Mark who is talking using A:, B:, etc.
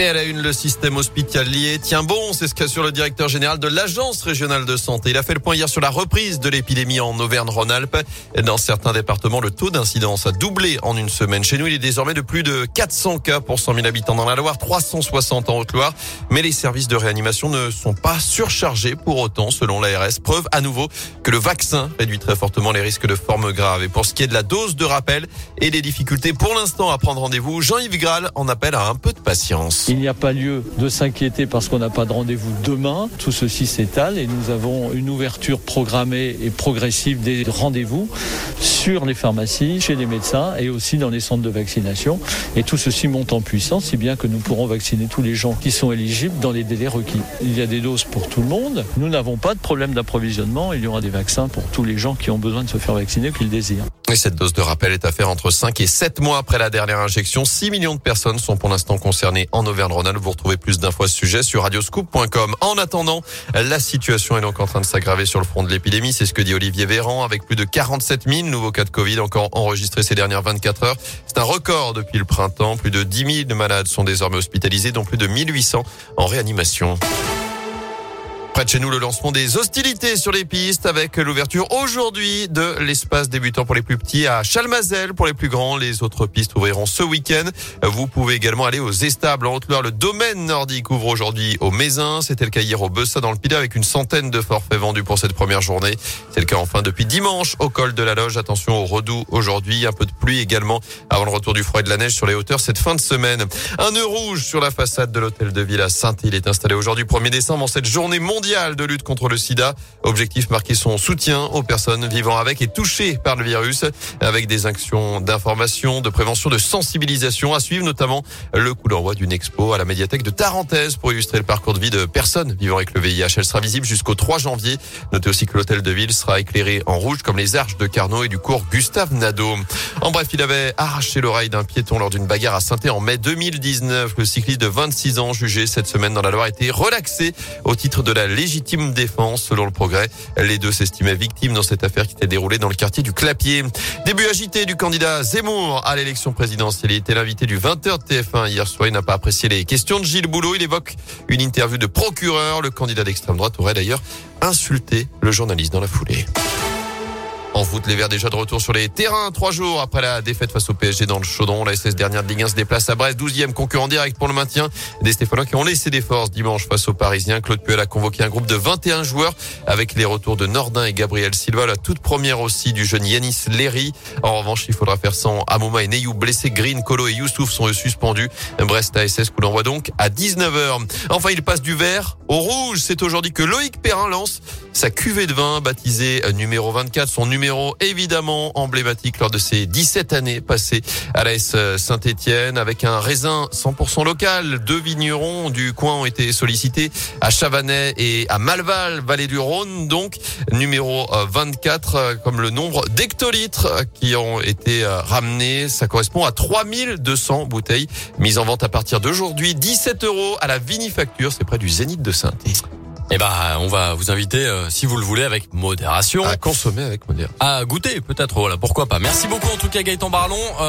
A: Et à la une, le système hospitalier tient bon, c'est ce qu'assure le directeur général de l'Agence régionale de santé. Il a fait le point hier sur la reprise de l'épidémie en Auvergne-Rhône-Alpes. Dans certains départements, le taux d'incidence a doublé en une semaine. Chez nous, il est désormais de plus de 400 cas pour 100 000 habitants dans la Loire, 360 en Haute-Loire. Mais les services de réanimation ne sont pas surchargés pour autant, selon l'ARS. Preuve à nouveau que le vaccin réduit très fortement les risques de formes graves. Et pour ce qui est de la dose de rappel et des difficultés pour l'instant à prendre rendez-vous, Jean-Yves Graal en appelle à un peu de patience.
B: Il n'y a pas lieu de s'inquiéter parce qu'on n'a pas de rendez-vous demain. Tout ceci s'étale et nous avons une ouverture programmée et progressive des rendez-vous sur les pharmacies, chez les médecins et aussi dans les centres de vaccination. Et tout ceci monte en puissance, si bien que nous pourrons vacciner tous les gens qui sont éligibles dans les délais requis. Il y a des doses pour tout le monde. Nous n'avons pas de problème d'approvisionnement. Il y aura des vaccins pour tous les gens qui ont besoin de se faire vacciner, qui le désirent.
A: Et cette dose de rappel est à faire entre 5 et 7 mois après la dernière injection. 6 millions de personnes sont pour l'instant concernées en Auvergne-Rhône-Alpes. Vous retrouvez plus d'infos à ce sujet sur radioscoop.com. En attendant, la situation est donc en train de s'aggraver sur le front de l'épidémie. C'est ce que dit Olivier Véran avec plus de 47 000 nouveaux cas de Covid encore enregistrés ces dernières 24 heures. C'est un record depuis le printemps. Plus de 10 000 malades sont désormais hospitalisés, dont plus de 1800 en réanimation. Près de chez nous, le lancement des hostilités sur les pistes avec l'ouverture aujourd'hui de l'espace débutant pour les plus petits à Chalmazel. Pour les plus grands, les autres pistes ouvriront ce week-end. Vous pouvez également aller aux Estables en Haute-Loire. Le domaine nordique ouvre aujourd'hui au Mézin. C'était le cas hier au Bessa dans le Pilat avec une centaine de forfaits vendus pour cette première journée. C'est le cas enfin depuis dimanche au col de la Loge. Attention au redoux aujourd'hui. Un peu de pluie également avant le retour du froid et de la neige sur les hauteurs cette fin de semaine. Un nœud rouge sur la façade de l'hôtel de ville à saint Il est installé aujourd'hui 1er décembre en cette journée mondiale de lutte contre le sida. Objectif marquer son soutien aux personnes vivant avec et touchées par le virus avec des actions d'information, de prévention, de sensibilisation à suivre notamment le coup d'envoi d'une expo à la médiathèque de Tarentaise pour illustrer le parcours de vie de personnes vivant avec le VIH. Elle sera visible jusqu'au 3 janvier. Notez aussi que l'hôtel de ville sera éclairé en rouge comme les arches de Carnot et du cours Gustave Nadeau. En bref, il avait arraché l'oreille d'un piéton lors d'une bagarre à saint en mai 2019. Le cycliste de 26 ans jugé cette semaine dans la Loire a été relaxé au titre de la légitime défense. Selon le progrès, les deux s'estimaient victimes dans cette affaire qui était déroulée dans le quartier du Clapier. Début agité du candidat Zemmour à l'élection présidentielle. Il était l'invité du 20h de TF1 hier soir. Il n'a pas apprécié les questions de Gilles Boulot. Il évoque une interview de procureur. Le candidat d'extrême droite aurait d'ailleurs insulté le journaliste dans la foulée. En foot, les Verts déjà de retour sur les terrains. Trois jours après la défaite face au PSG dans le chaudron. La SS dernière de Ligue 1 se déplace à Brest, 12e concurrent direct pour le maintien. Des Stéphanois qui ont laissé des forces dimanche face aux Parisiens. Claude Puel a convoqué un groupe de 21 joueurs avec les retours de Nordin et Gabriel Silva. La toute première aussi du jeune Yanis Léry. En revanche, il faudra faire sans Amouma et Neyou blessés. Green, Colo et Youssouf sont suspendus. Brest ASS coup l'envoie donc à 19h. Enfin, il passe du vert au rouge. C'est aujourd'hui que Loïc Perrin lance sa cuvée de vin baptisée numéro 24. Son numéro évidemment emblématique lors de ses 17 années passées à la S Saint-Étienne avec un raisin 100% local. Deux vignerons du coin ont été sollicités à Chavanais et à Malval, vallée du Rhône. Donc numéro 24 comme le nombre d'hectolitres qui ont été ramenés. Ça correspond à 3200 bouteilles mises en vente à partir d'aujourd'hui. 17 euros à la vinifacture. C'est près du Zénith de saint
C: eh ben, on va vous inviter, euh, si vous le voulez, avec modération.
A: À consommer avec modération.
C: À goûter, peut-être, voilà, pourquoi pas. Merci beaucoup, en tout cas, Gaëtan Barlon.